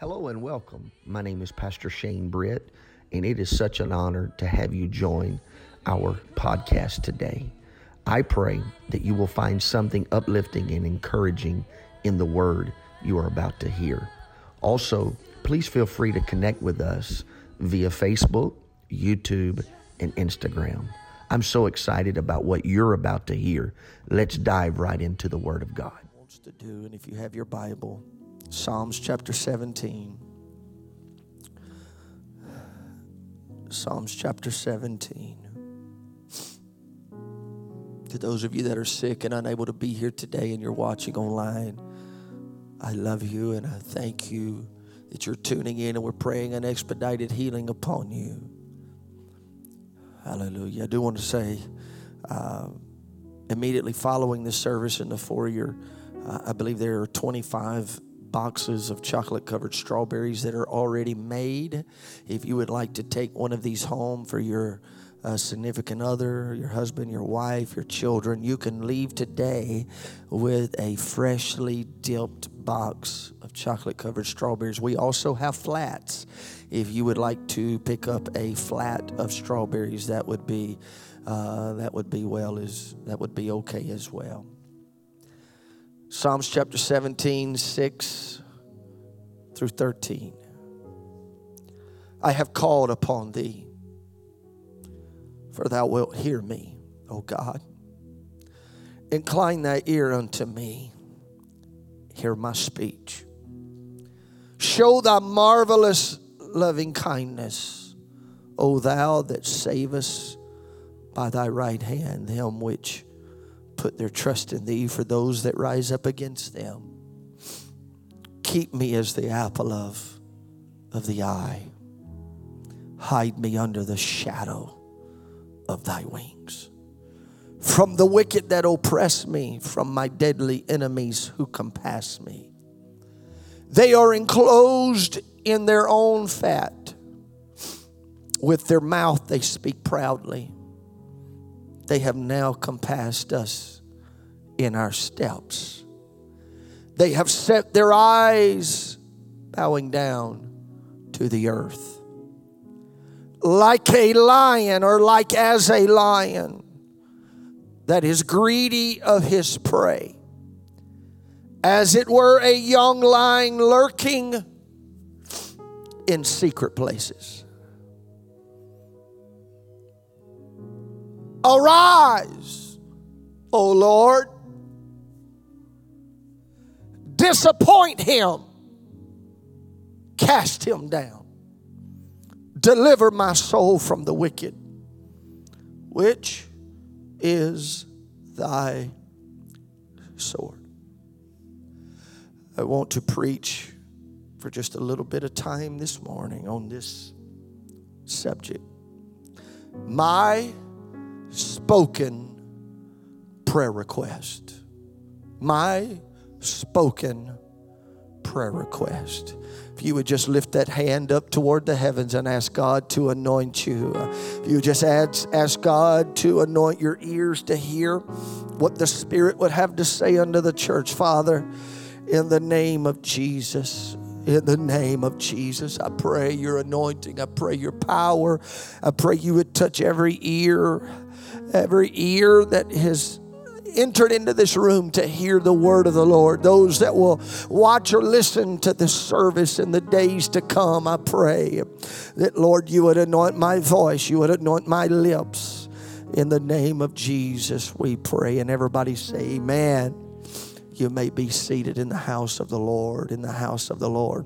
Hello and welcome. My name is Pastor Shane Britt, and it is such an honor to have you join our podcast today. I pray that you will find something uplifting and encouraging in the word you are about to hear. Also, please feel free to connect with us via Facebook, YouTube, and Instagram. I'm so excited about what you're about to hear. Let's dive right into the Word of God. Wants to do, and if you have your Bible, Psalms chapter 17. Psalms chapter 17. To those of you that are sick and unable to be here today and you're watching online, I love you and I thank you that you're tuning in and we're praying an expedited healing upon you. Hallelujah. I do want to say, uh, immediately following this service in the foyer, uh, I believe there are 25 boxes of chocolate covered strawberries that are already made. If you would like to take one of these home for your uh, significant other, your husband, your wife, your children, you can leave today with a freshly dipped box of chocolate covered strawberries. We also have flats. If you would like to pick up a flat of strawberries, that would be uh, that would be well as that would be okay as well. Psalms chapter 17, 6 through 13. I have called upon thee, for thou wilt hear me, O God. Incline thy ear unto me, hear my speech. Show thy marvelous loving kindness, O thou that savest by thy right hand them which put their trust in thee for those that rise up against them. Keep me as the apple of, of the eye. Hide me under the shadow of thy wings. From the wicked that oppress me, from my deadly enemies who compass me. They are enclosed in their own fat. With their mouth they speak proudly they have now compassed us in our steps. They have set their eyes bowing down to the earth. Like a lion, or like as a lion that is greedy of his prey, as it were a young lion lurking in secret places. Arise, O Lord. Disappoint him. Cast him down. Deliver my soul from the wicked, which is thy sword. I want to preach for just a little bit of time this morning on this subject. My spoken prayer request. My spoken prayer request. If you would just lift that hand up toward the heavens and ask God to anoint you. If you just ask, ask God to anoint your ears to hear what the Spirit would have to say unto the church, Father, in the name of Jesus. In the name of Jesus, I pray your anointing. I pray your power. I pray you would touch every ear every ear that has entered into this room to hear the word of the Lord. Those that will watch or listen to this service in the days to come, I pray that, Lord, you would anoint my voice, you would anoint my lips. In the name of Jesus, we pray. And everybody say, Amen. You may be seated in the house of the Lord, in the house of the Lord.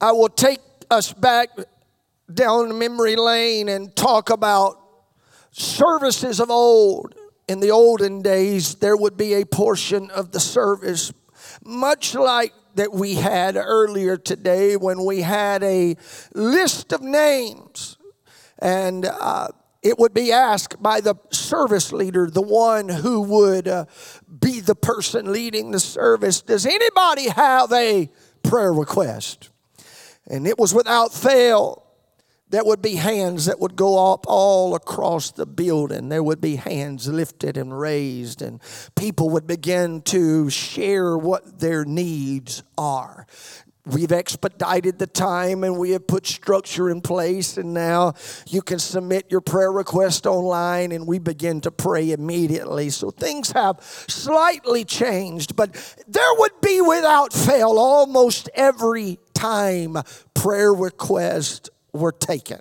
I will take us back down memory lane and talk about services of old. In the olden days, there would be a portion of the service, much like that we had earlier today when we had a list of names. And uh, it would be asked by the service leader, the one who would uh, be the person leading the service, Does anybody have a prayer request? And it was without fail There would be hands that would go up all across the building. There would be hands lifted and raised, and people would begin to share what their needs are. We've expedited the time and we have put structure in place, and now you can submit your prayer request online and we begin to pray immediately. So things have slightly changed, but there would be without fail almost every time prayer requests were taken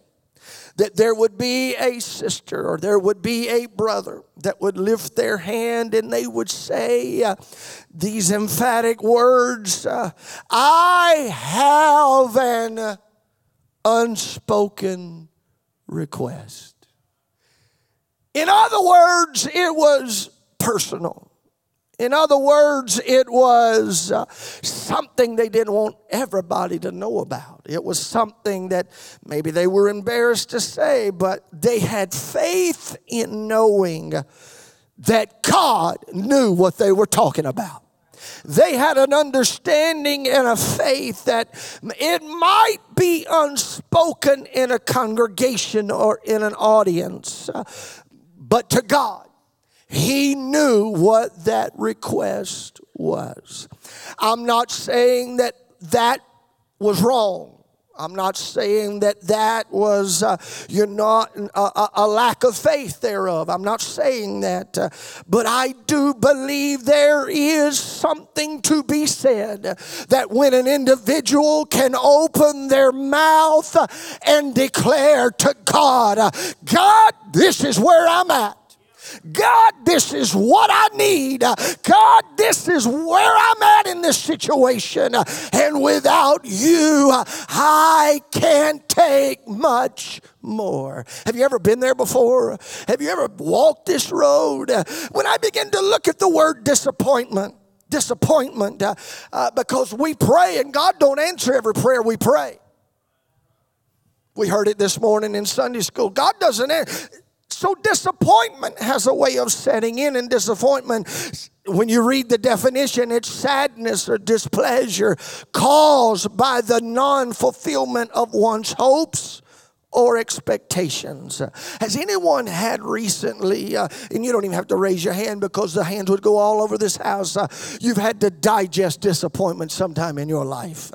that there would be a sister or there would be a brother that would lift their hand and they would say uh, these emphatic words uh, I have an unspoken request. In other words, it was personal. In other words, it was uh, something they didn't want everybody to know about. It was something that maybe they were embarrassed to say, but they had faith in knowing that God knew what they were talking about. They had an understanding and a faith that it might be unspoken in a congregation or in an audience, uh, but to God, he knew what that request was. I'm not saying that that was wrong. I'm not saying that that was, uh, you're not a, a, lack of faith thereof. I'm not saying that. Uh, but I do believe there is something to be said that when an individual can open their mouth and declare to God, God, this is where I'm at. God, this is what I need. God, this is where I'm at in this situation. And without you, I can't take much more. Have you ever been there before? Have you ever walked this road? When I begin to look at the word disappointment, disappointment, uh, uh, because we pray and God don't answer every prayer we pray. We heard it this morning in Sunday school. God doesn't answer. So disappointment has a way of setting in, and disappointment, when you read the definition, it's sadness or displeasure caused by the non fulfillment of one's hopes or expectations. Has anyone had recently, uh, and you don't even have to raise your hand because the hands would go all over this house, uh, you've had to digest disappointment sometime in your life?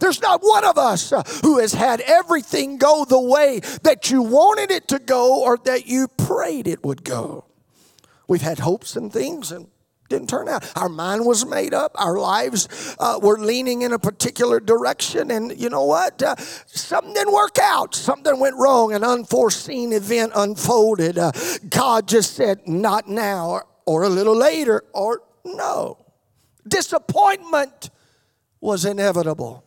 There's not one of us uh, who has had everything go the way that you wanted it to go or that you prayed it would go. We've had hopes and things and didn't turn out. Our mind was made up. Our lives uh, were leaning in a particular direction. And you know what? Uh, something didn't work out. Something went wrong. An unforeseen event unfolded. Uh, God just said, not now, or, or a little later, or no. Disappointment was inevitable.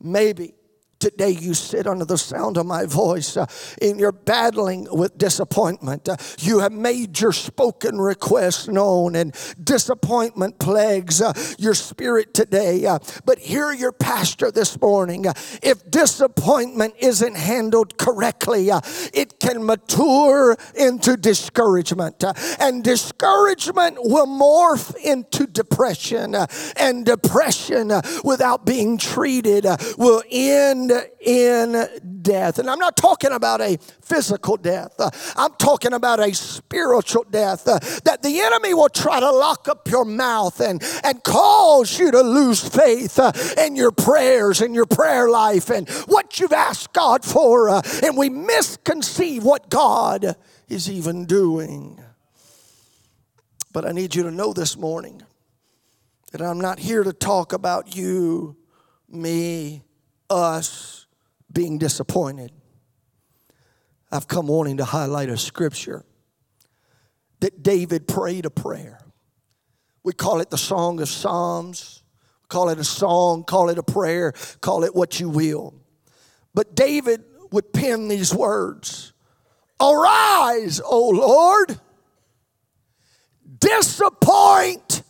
Maybe Today, you sit under the sound of my voice uh, and you're battling with disappointment. Uh, you have made your spoken request known, and disappointment plagues uh, your spirit today. Uh, but hear your pastor this morning. Uh, if disappointment isn't handled correctly, uh, it can mature into discouragement, and discouragement will morph into depression, and depression without being treated will end in death. And I'm not talking about a physical death, I'm talking about a spiritual death uh, that the enemy will try to lock up your mouth and, and cause you to lose faith uh, in your prayers and your prayer life and what you've asked God for. Uh, and we misconceive what God is even doing. But I need you to know this morning that I'm not here to talk about you, me, us being disappointed. I've come wanting to highlight a scripture that David prayed a prayer. We call it the Song of Psalms, call it a song, call it a prayer, call it what you will. But David would pen these words Arise, O Lord, disappoint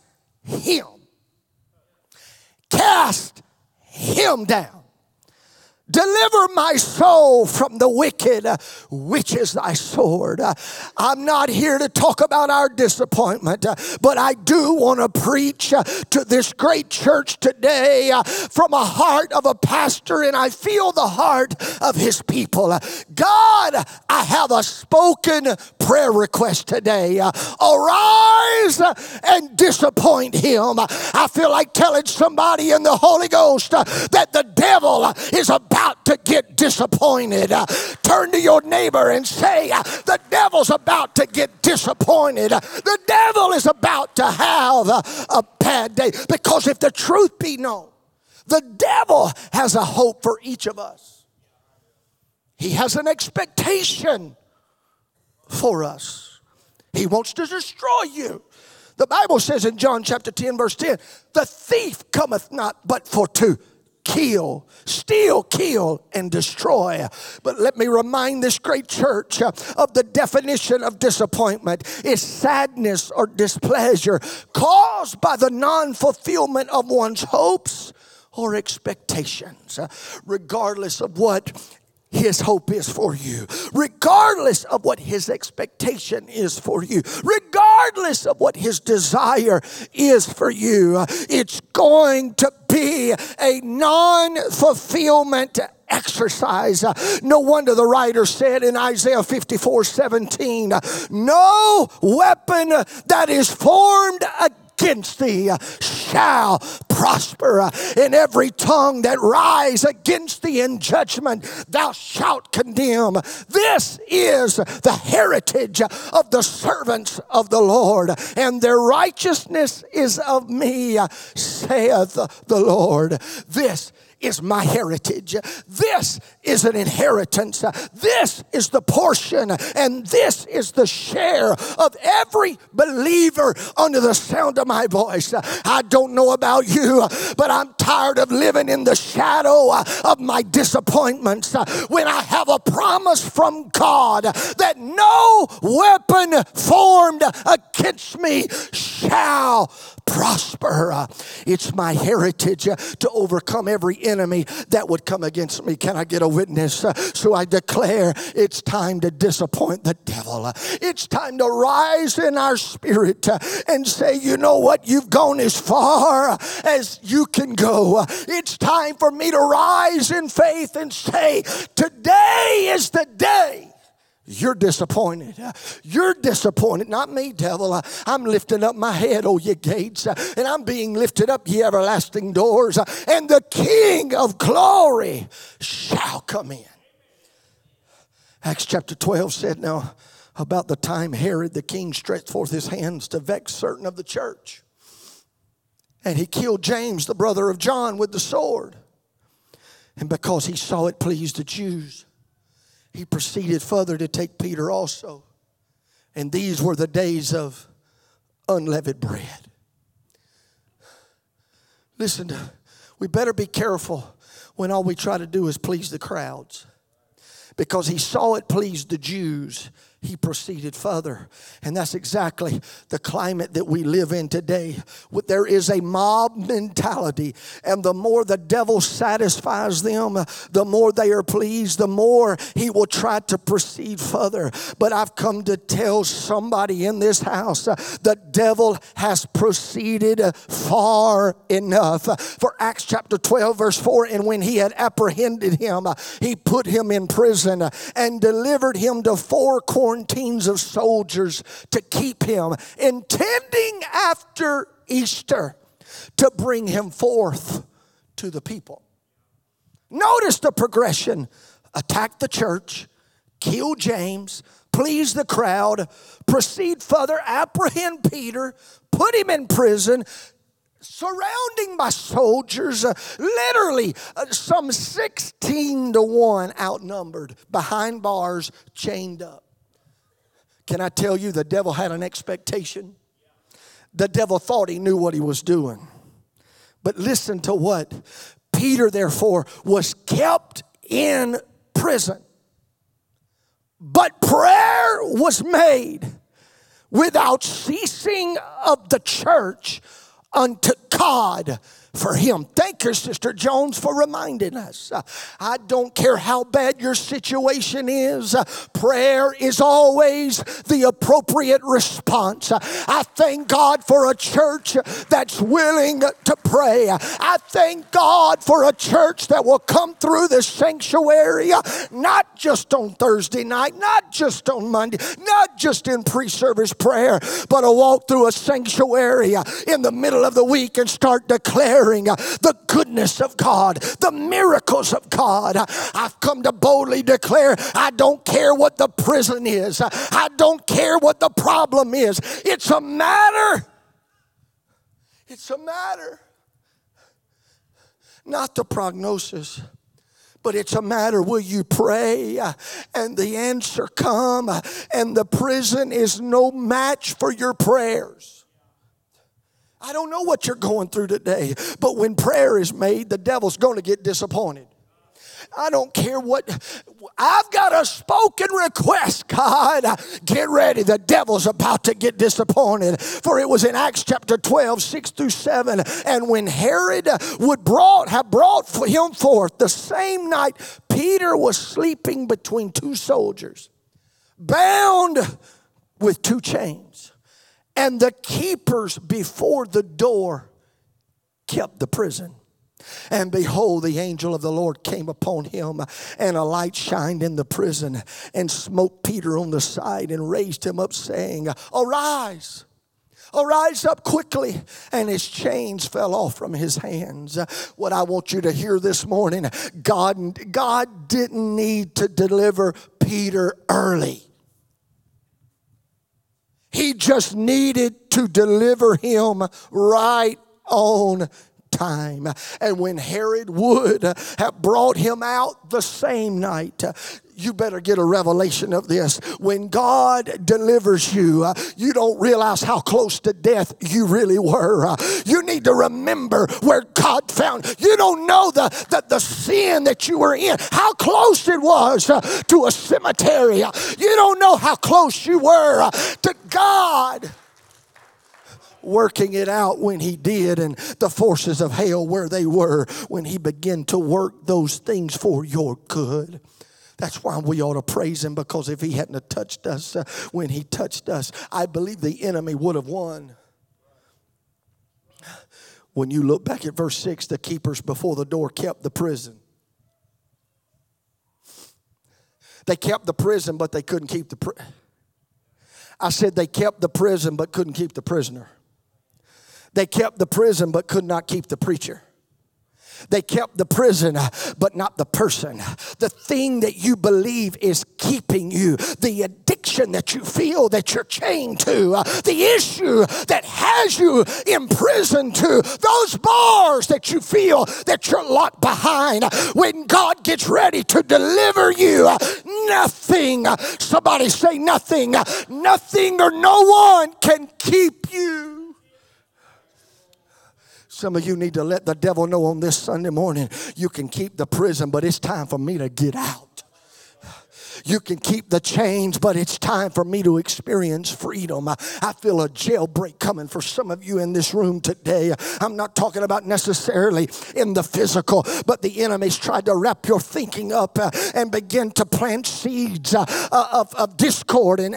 him, cast him down Deliver my soul from the wicked, uh, which is thy sword. Uh, I'm not here to talk about our disappointment, uh, but I do want to preach to this great church today from a heart of a pastor, and I feel the heart of his people. God, I have a spoken prayer request today. Arise and disappoint him. I feel like telling somebody in the Holy Ghost that the devil is about about to get disappointed. Uh, turn to your neighbor and say, uh, The devil's about to get disappointed. The devil is about to have a, bad day. Because if the truth be known, the devil has a hope for each of us. He has an expectation for us. He wants to destroy you. The Bible says in John chapter 10, verse 10, the thief cometh not but for to kill, steal, kill, and destroy. But let me remind this great church uh, of the definition of disappointment is sadness or displeasure caused by the non fulfillment of one's hopes or expectations, uh, regardless of what his hope is for you, regardless of what his expectation is for you, regardless of what his desire is for you. It's going to be a non fulfillment exercise. No wonder the writer said in Isaiah 54 17, No weapon that is formed against thee uh, shall prosper. Uh, in every tongue that rise against thee in judgment, thou shalt condemn. This is the heritage of the servants of the Lord, and their righteousness is of me, uh, saith the Lord. This is my heritage. This is an inheritance. This is the portion and this is the share of every believer under the sound of my voice. I don't know about you, but I'm tired of living in the shadow of my disappointments when I have a promise from God that no weapon formed against me shall prosper. It's my heritage to overcome every enemy that would come against me. Can I get a witness? Uh, so I declare it's time to disappoint the devil. It's time to rise in our spirit uh, and say, you know what? You've gone as far as you can go. It's time for me to rise in faith and say, today is the day you're disappointed. You're disappointed. Not me, devil. I'm lifting up my head, oh, ye gates, and I'm being lifted up, ye everlasting doors, and the King of glory shall come in. Acts chapter 12 said, Now, about the time Herod the king stretched forth his hands to vex certain of the church, and he killed James, the brother of John, with the sword. And because he saw it pleased the Jews, he proceeded further to take Peter also. And these were the days of unleavened bread. Listen, we better be careful when all we try to do is please the crowds. Because he saw it pleased the Jews he proceeded further. And that's exactly the climate that we live in today. There is a mob mentality, and the more the devil satisfies them, the more they are pleased, the more he will try to proceed further. But I've come to tell somebody in this house uh, the devil has proceeded far enough. For Acts chapter 12, verse 4 and when he had apprehended him, he put him in prison and delivered him to four corners quarantines of soldiers to keep him, intending after Easter to bring him forth to the people. Notice the progression attack the church, kill James, please the crowd, proceed further, apprehend Peter, put him in prison, surrounding by soldiers, uh, literally uh, some 16 to 1 outnumbered, behind bars, chained up. Can I tell you, the devil had an expectation? The devil thought he knew what he was doing. But listen to what Peter, therefore, was kept in prison. But prayer was made without ceasing of the church unto God for him. Thank you, Sister Jones, for reminding us. Uh, I don't care how bad your situation is, uh, prayer is always the appropriate response. Uh, I thank God for a church that's willing to pray. I thank God for a church that will come through the sanctuary, not just on Thursday night, not just on Monday, not just in pre service prayer, but a walk through a sanctuary in the middle of the week and start declaring declaring the goodness of God, the miracles of God. I've come to boldly declare I don't care what the prison is, I don't care what the problem is. It's a matter. It's a matter. Not the prognosis but it's a matter will you pray and the answer come and the prison is no match for your prayers I don't know what you're going through today, but when prayer is made, the devil's going to get disappointed. I don't care what. I've got a spoken request, God. Get ready. The devil's about to get disappointed. For it was in Acts chapter 12, 6 through 7. And when Herod would brought, have brought him forth the same night, Peter was sleeping between two soldiers, bound with two chains. And the keepers before the door kept the prison. And behold, the angel of the Lord came upon him, and a light shined in the prison, and smote Peter on the side, and raised him up, saying, Arise. Arise up quickly, and his chains fell off from his hands. What I want you to hear this morning God, God didn't need to deliver Peter early. He just needed to deliver him right on time. And when Herod would have brought him out the same night, you better get a revelation of this. When God delivers you, uh, you don't realize how close to death you really were. Uh, you need to remember where God found. You don't know the, the, the sin that you were in, how close it was uh, to a cemetery. You don't know how close you were to God working it out when he did, and the forces of hell where they were when he began to work those things for your good. That's why we ought to praise him because if he hadn't touched us uh, when he touched us, I believe the enemy would have won. When you look back at verse 6, the keepers before the door kept the prison. They kept the prison, but they couldn't keep the I said they kept the prison, but couldn't keep the prisoner. They kept the prison, but could not keep the preacher. They kept the prison, but not the person. The thing that you believe is keeping you, the addiction that you feel that you're chained to, the issue that has you imprisoned to, those bars that you feel that you're locked behind. When God gets ready to deliver you, nothing, somebody say nothing, nothing or no one can keep you. Some of you need to let the devil know on this Sunday morning you can keep the prison, but it's time for me to get out. You can keep the chains, but it's time for me to experience freedom. I, feel a jailbreak coming for some of you in this room today. I'm not talking about necessarily in the physical, but the enemy's tried to wrap your thinking up uh, and begin to plant seeds uh, uh of, of, discord and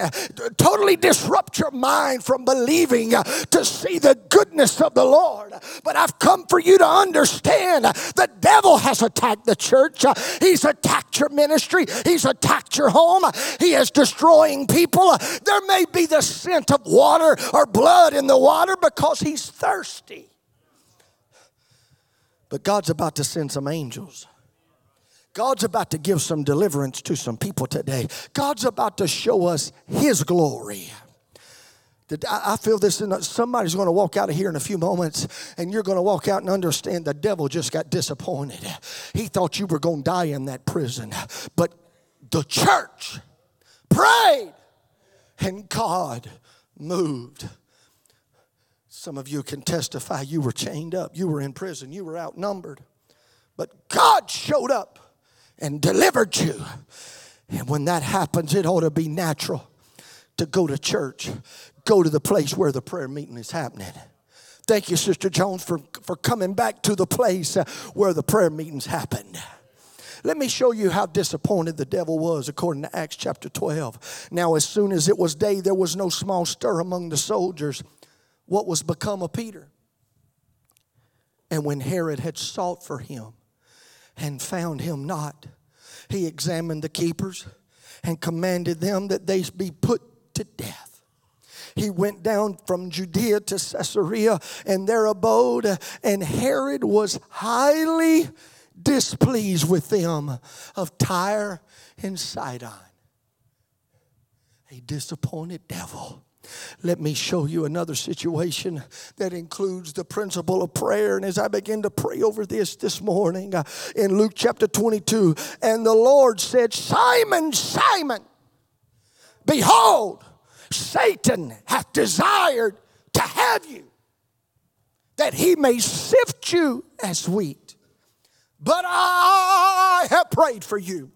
totally disrupt your mind from believing to see the goodness of the Lord. But I've come for you to understand the devil has attacked the church, he's attacked your ministry, he's attacked your home. He is destroying people. There may be the scent of water or blood in the water because he's thirsty. But God's about to send some angels. God's about to give some deliverance to some people today. God's about to show us His glory. I feel this, somebody's going to walk out of here in a few moments, and you're going to walk out and understand the devil just got disappointed. He thought you were going to die in that prison, but the church prayed and God moved. Some of you can testify you were chained up, you were in prison, you were outnumbered, but God showed up and delivered you. And when that happens, it ought to be natural to go to church, go to the place where the prayer meeting is happening. Thank you, Sister Jones, for, for coming back to the place uh, where the prayer meetings happened. Let me show you how disappointed the devil was according to Acts chapter 12. Now, as soon as it was day, there was no small stir among the soldiers. What was become of Peter? And when Herod had sought for him and found him not, he examined the keepers and commanded them that they be put to death. He went down from Judea to Caesarea and there abode, and Herod was highly displeased with them of Tyre and Sidon. A disappointed devil. Let me show you another situation that includes the principle of prayer. And as I begin to pray over this this morning uh, in Luke chapter 22, and the Lord said, Simon, Simon, behold, Satan hath desired to have you, that he may sift you as wheat. But I have prayed for you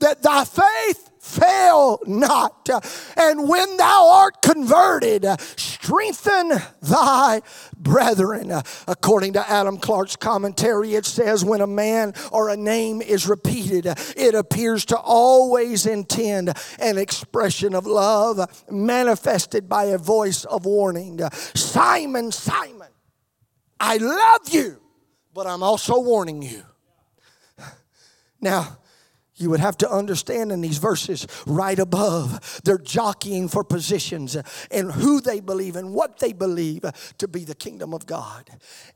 that thy faith fail not. And when thou art converted, strengthen thy brethren. According to Adam Clarke's commentary, it says when a man or a name is repeated, it appears to always intend an expression of love manifested by a voice of warning. Simon, Simon, I love you, but I'm also warning you. Now, you would have to understand in these verses right above, they're jockeying for positions and who they believe and what they believe to be the kingdom of God.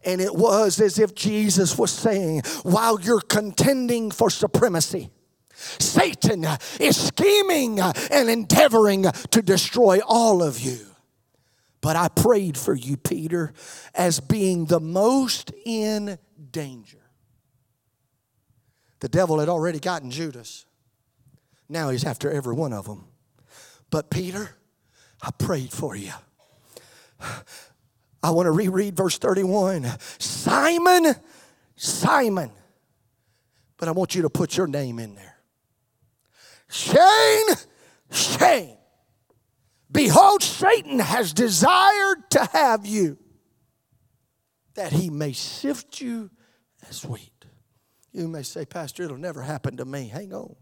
And it was as if Jesus was saying, while you're contending for supremacy, Satan is scheming and endeavoring to destroy all of you. But I prayed for you, Peter, as being the most in danger. The devil had already gotten Judas. Now he's after every one of them. But Peter, I prayed for you. I want to reread verse 31. Simon, Simon. But I want you to put your name in there. Shane, Shane. Behold, Satan has desired to have you that he may sift you as wheat. You may say, Pastor, it'll never happen to me. Hang on.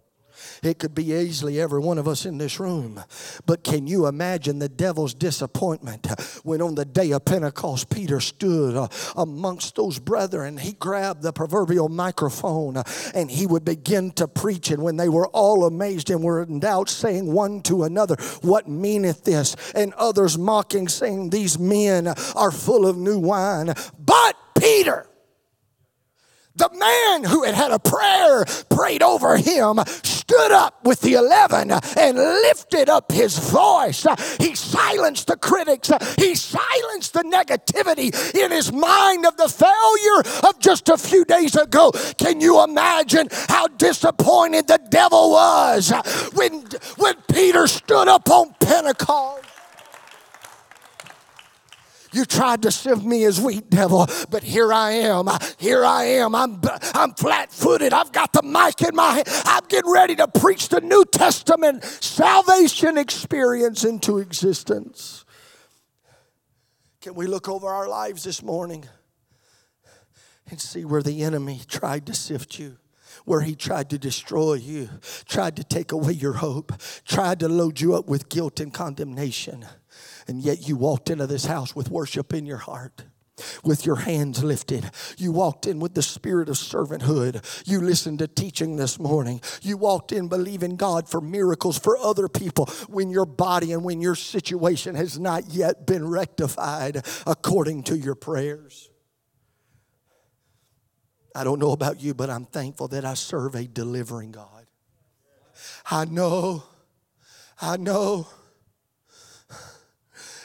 It could be easily every one of us in this room. But can you imagine the devil's disappointment when on the day of Pentecost, Peter stood uh, amongst those brethren? He grabbed the proverbial microphone uh, and he would begin to preach. And when they were all amazed and were in doubt, saying one to another, What meaneth this? And others mocking, saying, These men are full of new wine. But Peter, the man who had had a prayer prayed over him stood up with the eleven and lifted up his voice. He silenced the critics, he silenced the negativity in his mind of the failure of just a few days ago. Can you imagine how disappointed the devil was when, when Peter stood up on Pentecost? You tried to sift me as wheat, devil, but here I am. Here I am. I'm, I'm flat footed. I've got the mic in my hand. I'm getting ready to preach the New Testament salvation experience into existence. Can we look over our lives this morning and see where the enemy tried to sift you? where he tried to destroy you, tried to take away your hope, tried to load you up with guilt and condemnation. And yet you walked into this house with worship in your heart with your hands lifted. You walked in with the spirit of servanthood. You listened to teaching this morning. You walked in believing God for miracles for other people when your body and when your situation has not yet been rectified according to your prayers. I don't know about you, but I'm thankful that I serve a delivering God. I know, I know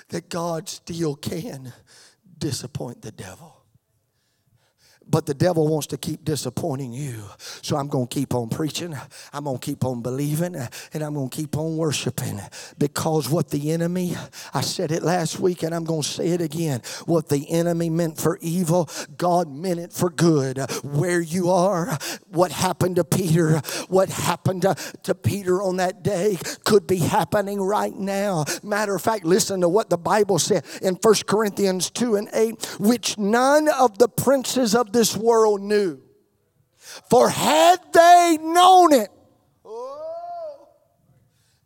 that God still can disappoint the devil. But the devil wants to keep disappointing you. So I'm going to keep on preaching. I'm going to keep on believing. And I'm going to keep on worshiping. Because what the enemy, I said it last week and I'm going to say it again. What the enemy meant for evil, God meant it for good. Where you are, what happened to Peter, what happened to, to Peter on that day could be happening right now. Matter of fact, listen to what the Bible said in 1 Corinthians 2 and 8, which none of the princes of this world knew. For had they known it,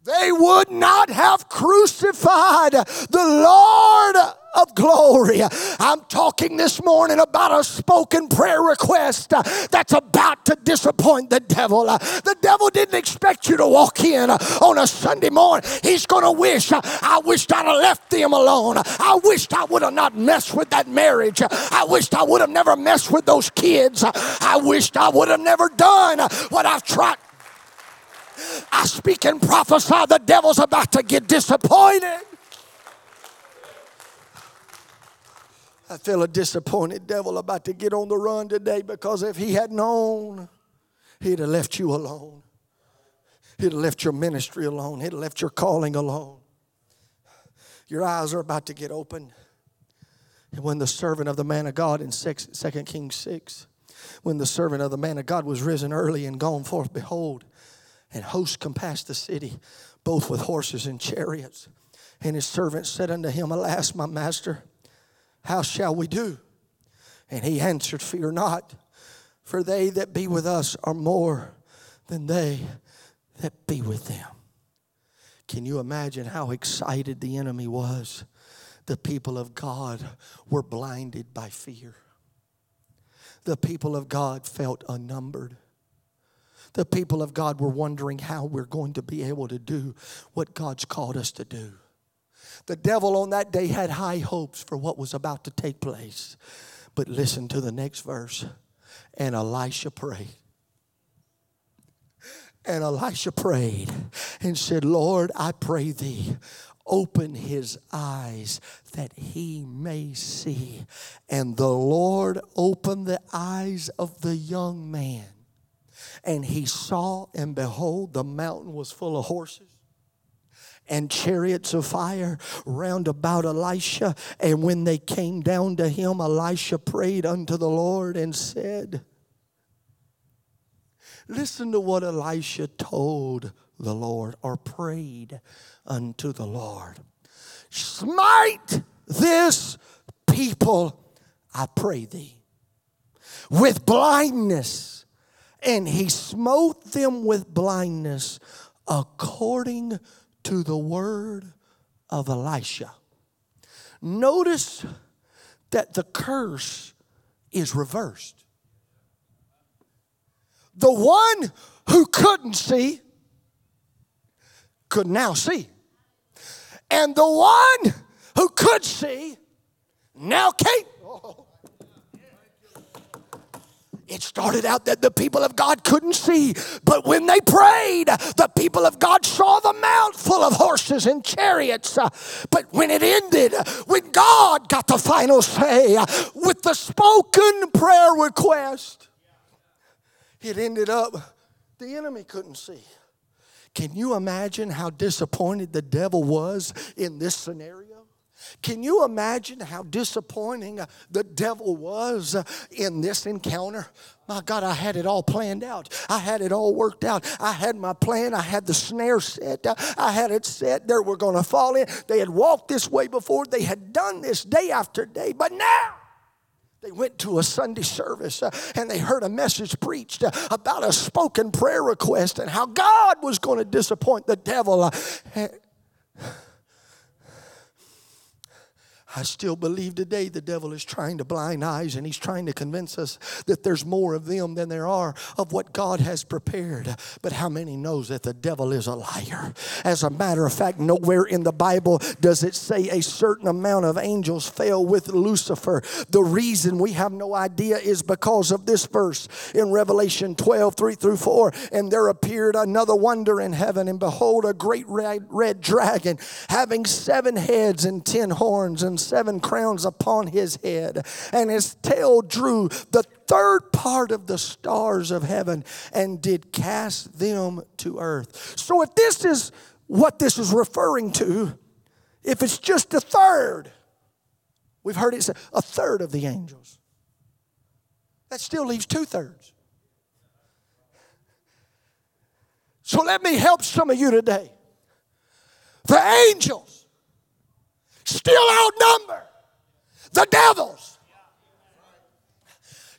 they would not have crucified the Lord of glory. I'm talking this morning about a spoken prayer request uh, that's about to disappoint the devil. Uh, the devil didn't expect you to walk in uh, on a Sunday morning. He's going to wish, I wished I'd have left them alone. I wished I would have not messed with that marriage. I wished I would have never messed with those kids. I wished I would have never done what I've tried. I speak and prophesy the devil's about to get disappointed. I feel a disappointed devil about to get on the run today because if he had known, he'd have left you alone. He'd have left your ministry alone. He'd have left your calling alone. Your eyes are about to get open. And when the servant of the man of God in 2 Kings 6, when the servant of the man of God was risen early and gone forth, behold, and hosts compassed the city, both with horses and chariots. And his servant said unto him, Alas, my master, how shall we do? And he answered, Fear not, for they that be with us are more than they that be with them. Can you imagine how excited the enemy was? The people of God were blinded by fear. The people of God felt unnumbered. The people of God were wondering how we're going to be able to do what God's called us to do. The devil on that day had high hopes for what was about to take place. But listen to the next verse. And Elisha prayed. And Elisha prayed and said, Lord, I pray thee, open his eyes that he may see. And the Lord opened the eyes of the young man. And he saw, and behold, the mountain was full of horses and chariots of fire round about Elisha. And when they came down to him, Elisha prayed unto the Lord and said, Listen to what Elisha told the Lord or prayed unto the Lord. Smite this people, I pray thee, with blindness. And he smote them with blindness according to the word of Elisha. Notice that the curse is reversed. The one who couldn't see could now see. And the one who could see now can't. It started out that the people of God couldn't see, but when they prayed, the people of God saw the mount full of horses and chariots. Uh, but when it ended, when God got the final say uh, with the spoken prayer request, it ended up the enemy couldn't see. Can you imagine how disappointed the devil was in this scenario? Can you imagine how disappointing the devil was in this encounter? My God, I had it all planned out. I had it all worked out. I had my plan. I had the snare set. I had it set. They were going to fall in. They had walked this way before. They had done this day after day. But now, they went to a Sunday service uh, and they heard a message preached uh, about a spoken prayer request and how God was going to disappoint the devil. Uh, I still believe today the devil is trying to blind eyes and he's trying to convince us that there's more of them than there are of what God has prepared. But how many knows that the devil is a liar? As a matter of fact, nowhere in the Bible does it say a certain amount of angels fell with Lucifer. The reason we have no idea is because of this verse in Revelation 12, 3 through 4. And there appeared another wonder in heaven, and behold, a great red, red dragon having seven heads and ten horns and seven crowns upon his head. And his tail drew the third part of the stars of heaven and did cast them to earth. So, if this is what this is referring to, if it's just a third, we've heard it say a third of the angels. That still leaves two thirds. So let me help some of you today. The angels still outnumber the devils.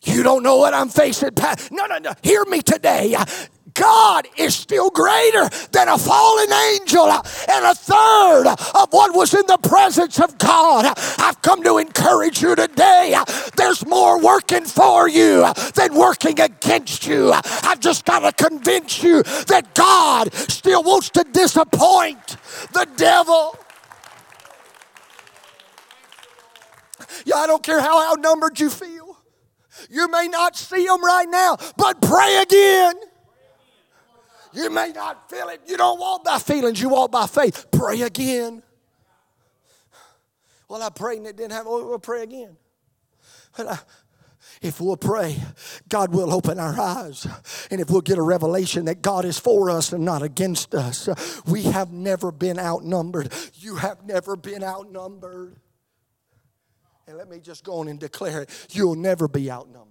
You don't know what I'm facing. No, no, no. Hear me today. God is still greater than a fallen angel and a third of what was in the presence of God. I've come to encourage you today. There's more working for you than working against you. I've just got to convince you that God still wants to disappoint the devil. Yeah, I don't care how outnumbered you feel. You may not see them right now, but pray again. You may not feel it. You don't walk by feelings, you walk by faith. Pray again. Well, I prayed and it didn't happen. We'll pray again. If we'll pray, God will open our eyes. And if we'll get a revelation that God is for us and not against us, we have never been outnumbered. You have never been outnumbered. And let me just go on and declare it you'll never be outnumbered.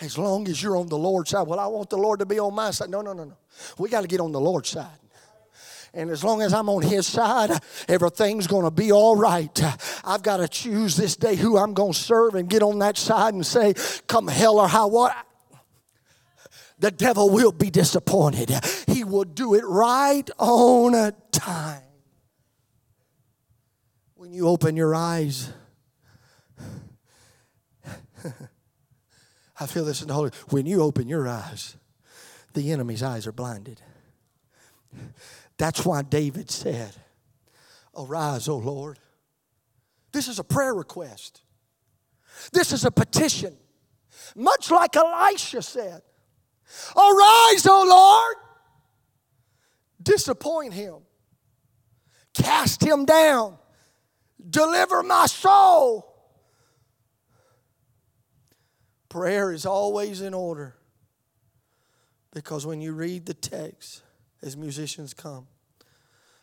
As long as you're on the Lord's side. Well, I want the Lord to be on my side. No, no, no, no. We got to get on the Lord's side. And as long as I'm on his side, everything's going to be all right. I've got to choose this day who I'm going to serve and get on that side and say, come hell or high water. The devil will be disappointed. He will do it right on time. When you open your eyes, I feel this in the Holy. When you open your eyes, the enemy's eyes are blinded. That's why David said, Arise, O Lord. This is a prayer request. This is a petition. Much like Elisha said, Arise, O Lord. Disappoint him. Cast him down. Deliver my soul. Prayer is always in order. Because when you read the text, as musicians come,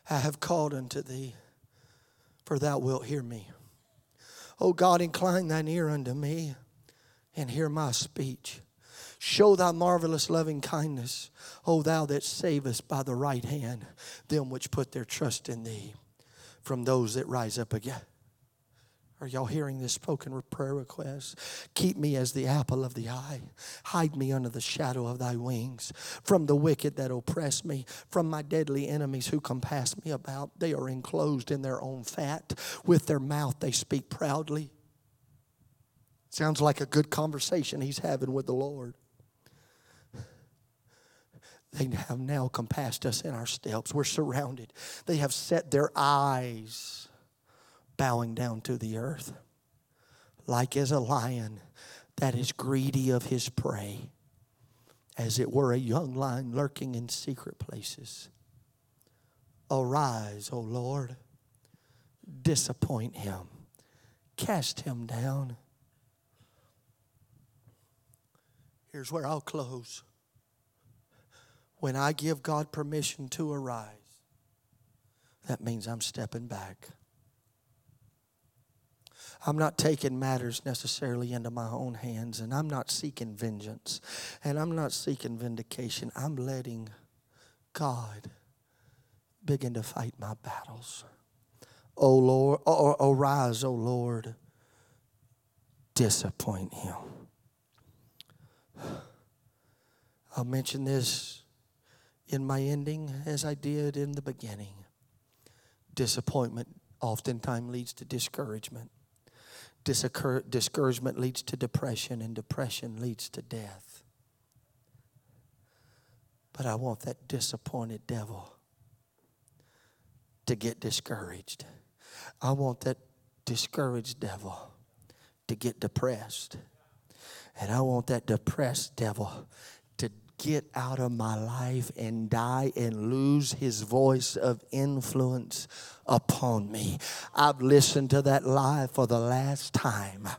I have called unto thee, for thou wilt hear me. O God, incline thine ear unto me and hear my speech. Show thy marvelous loving kindness, O thou that savest by the right hand them which put their trust in thee from those that rise up again. Are y'all hearing this spoken prayer request? Keep me as the apple of the eye. Hide me under the shadow of thy wings. From the wicked that oppress me, from my deadly enemies who compass me about. They are enclosed in their own fat. With their mouth they speak proudly. Sounds like a good conversation he's having with the Lord. They have now compassed us in our steps. We're surrounded. They have set their eyes bowing down to the earth, like as a lion that is greedy of his prey, as it were a young lion lurking in secret places. Arise, O Lord, disappoint him, cast him down. Here's where I'll close. When I give God permission to arise, that means I'm stepping back. I'm not taking matters necessarily into my own hands, and I'm not seeking vengeance, and I'm not seeking vindication. I'm letting God begin to fight my battles. Oh Lord, oh, arise, oh Lord, disappoint him. I'll mention this in my ending as I did in the beginning. Disappointment oftentimes leads to discouragement discouragement leads to depression, and depression leads to death. But I want that disappointed devil to get discouraged. I want that discouraged devil to get depressed. And I want that depressed devil get out of my life and die and lose his voice of influence upon me. I've listened to that lie for the last time.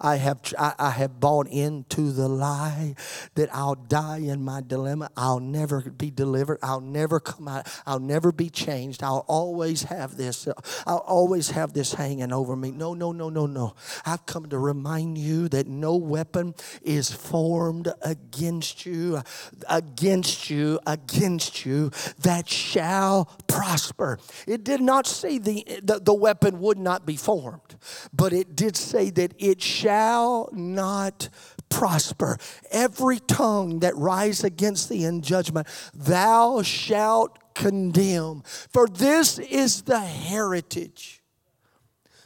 I have I, I have bought into the lie that I'll die in my dilemma. I'll never be delivered. I'll never come out. I'll never be changed. I'll always have this. I'll always have this hanging over me. No, no, no, no, no. I've come to remind you that no weapon is formed against you, against you, against you that shall prosper. It did not say the, the, the weapon would not be formed, but it did say that it shall not prosper. Every tongue that rise against thee in judgment, thou shalt condemn. For this is the heritage.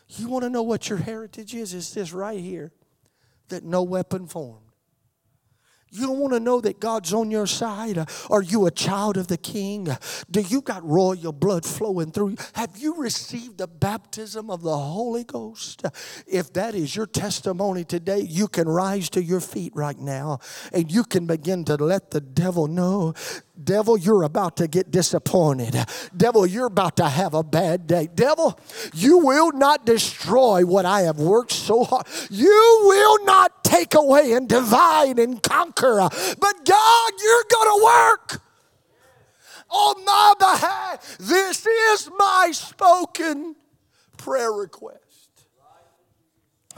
You want to know what your heritage is? It's this right here that no weapon formed you don't want to know that God's on your side? Are you a child of the King? Do you got royal blood flowing through you? Have you received the baptism of the Holy Ghost? If that is your testimony today, you can rise to your feet right now and you can begin to let the devil know Devil, you're about to get disappointed. Devil, you're about to have a bad day. Devil, you will not destroy what I have worked so hard. You will not take away and divide and conquer. But God, you're going to work on my behalf. This is my spoken prayer request.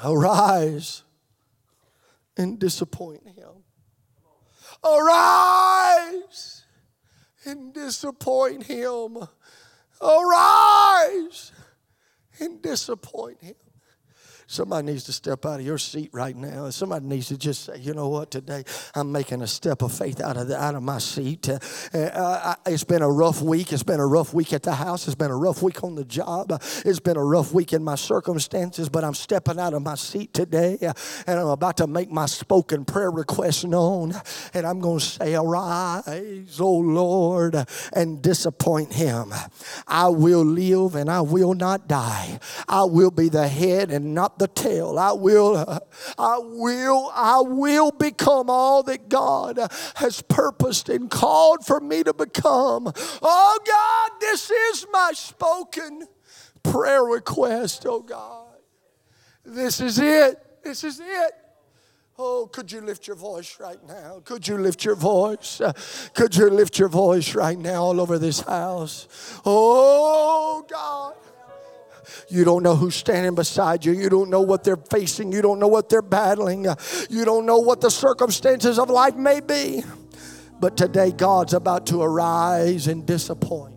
Arise and disappoint him. Arise and disappoint him. Arise and disappoint him. Somebody needs to step out of your seat right now. Somebody needs to just say, you know what, today I'm making a step of faith out of, the, out of my seat. Uh, uh, it's been a rough week. It's been a rough week at the house. It's been a rough week on the job. It's been a rough week in my circumstances, but I'm stepping out of my seat today uh, and I'm about to make my spoken prayer request known. And I'm going to say, Arise, O Lord, and disappoint him. I will live and I will not die. I will be the head and not the tail. I will, I will, I will become all that God has purposed and called for me to become. Oh God, this is my spoken prayer request, oh God. This is it. This is it. Oh, could you lift your voice right now? Could you lift your voice? Could you lift your voice right now all over this house? Oh, God. You don't know who's standing beside you. You don't know what they're facing. You don't know what they're battling. You don't know what the circumstances of life may be. But today, God's about to arise and disappoint.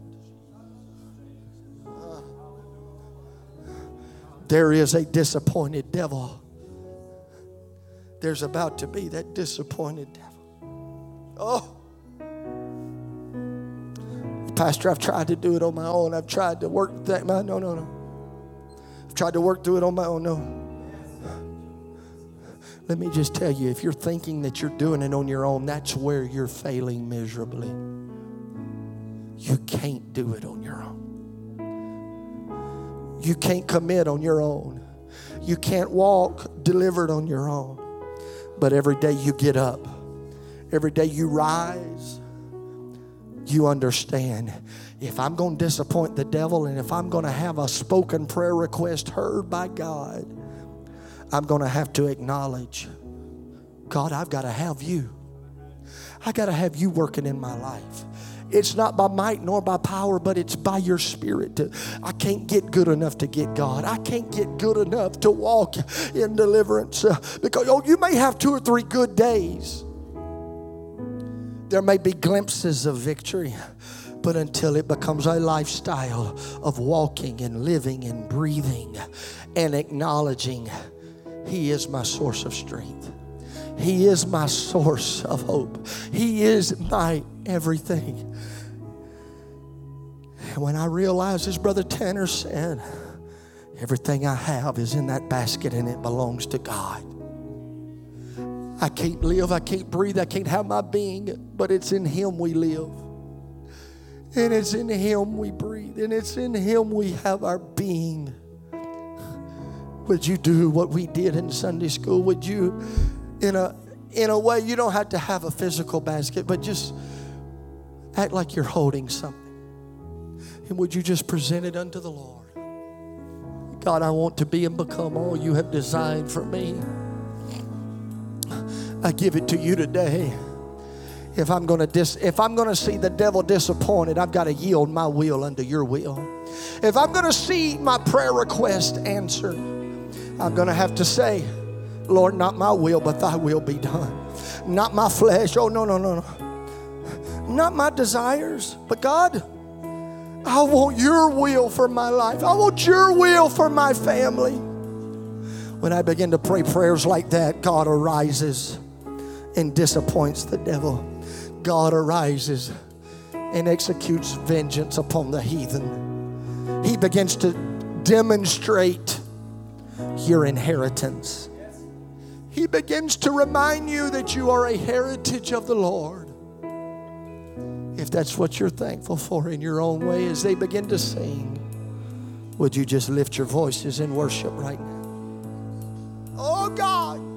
there is a disappointed devil. There's about to be that disappointed devil. Oh. Pastor, I've tried to do it on my own. I've tried to work that. No, no, no tried to work through it on my own. No. Let me just tell you if you're thinking that you're doing it on your own, that's where you're failing miserably. You can't do it on your own. You can't commit on your own. You can't walk delivered on your own. But every day you get up, every day you rise, you understand if I'm going to disappoint the devil and if I'm going to have a spoken prayer request heard by God, I'm going to have to acknowledge God, I've got to have you. I got to have you working in my life. It's not by might nor by power, but it's by your spirit. I can't get good enough to get God. I can't get good enough to walk in deliverance. Uh, because oh, you may have two or three good days. There may be glimpses of victory but until it becomes a lifestyle of walking and living and breathing and acknowledging He is my source of strength. He is my source of hope. He is my everything. And when I realized, as Brother Tanner said, everything I have is in that basket and it belongs to God. I can't live, I can't breathe, I can't have my being, but it's in Him we live. And it's in Him we breathe, and it's in Him we have our being. Would you do what we did in Sunday school? Would you, in a in a way you don't have to have a physical basket, but just act like you're holding something. And would you just present it unto the Lord? God, I want to be and become all you have designed for me. I give it to you today. If I'm going to dis- if I'm going to see the devil disappointed, I've got to yield my will unto your will. If I'm going to see my prayer request answered, I'm going to have to say, Lord, not my will, but thy will be done. Not my flesh. Oh, no, no, no, no. Not my desires, but God, I want your will for my life. I want your will for my family. When I begin to pray prayers like that, God arises and disappoints the devil. God arises and executes vengeance upon the heathen. He begins to demonstrate your inheritance. He begins to remind you that you are a heritage of the Lord. If that's what you're thankful for in your own way as they begin to sing, would you just lift your voices in worship right now? Oh God.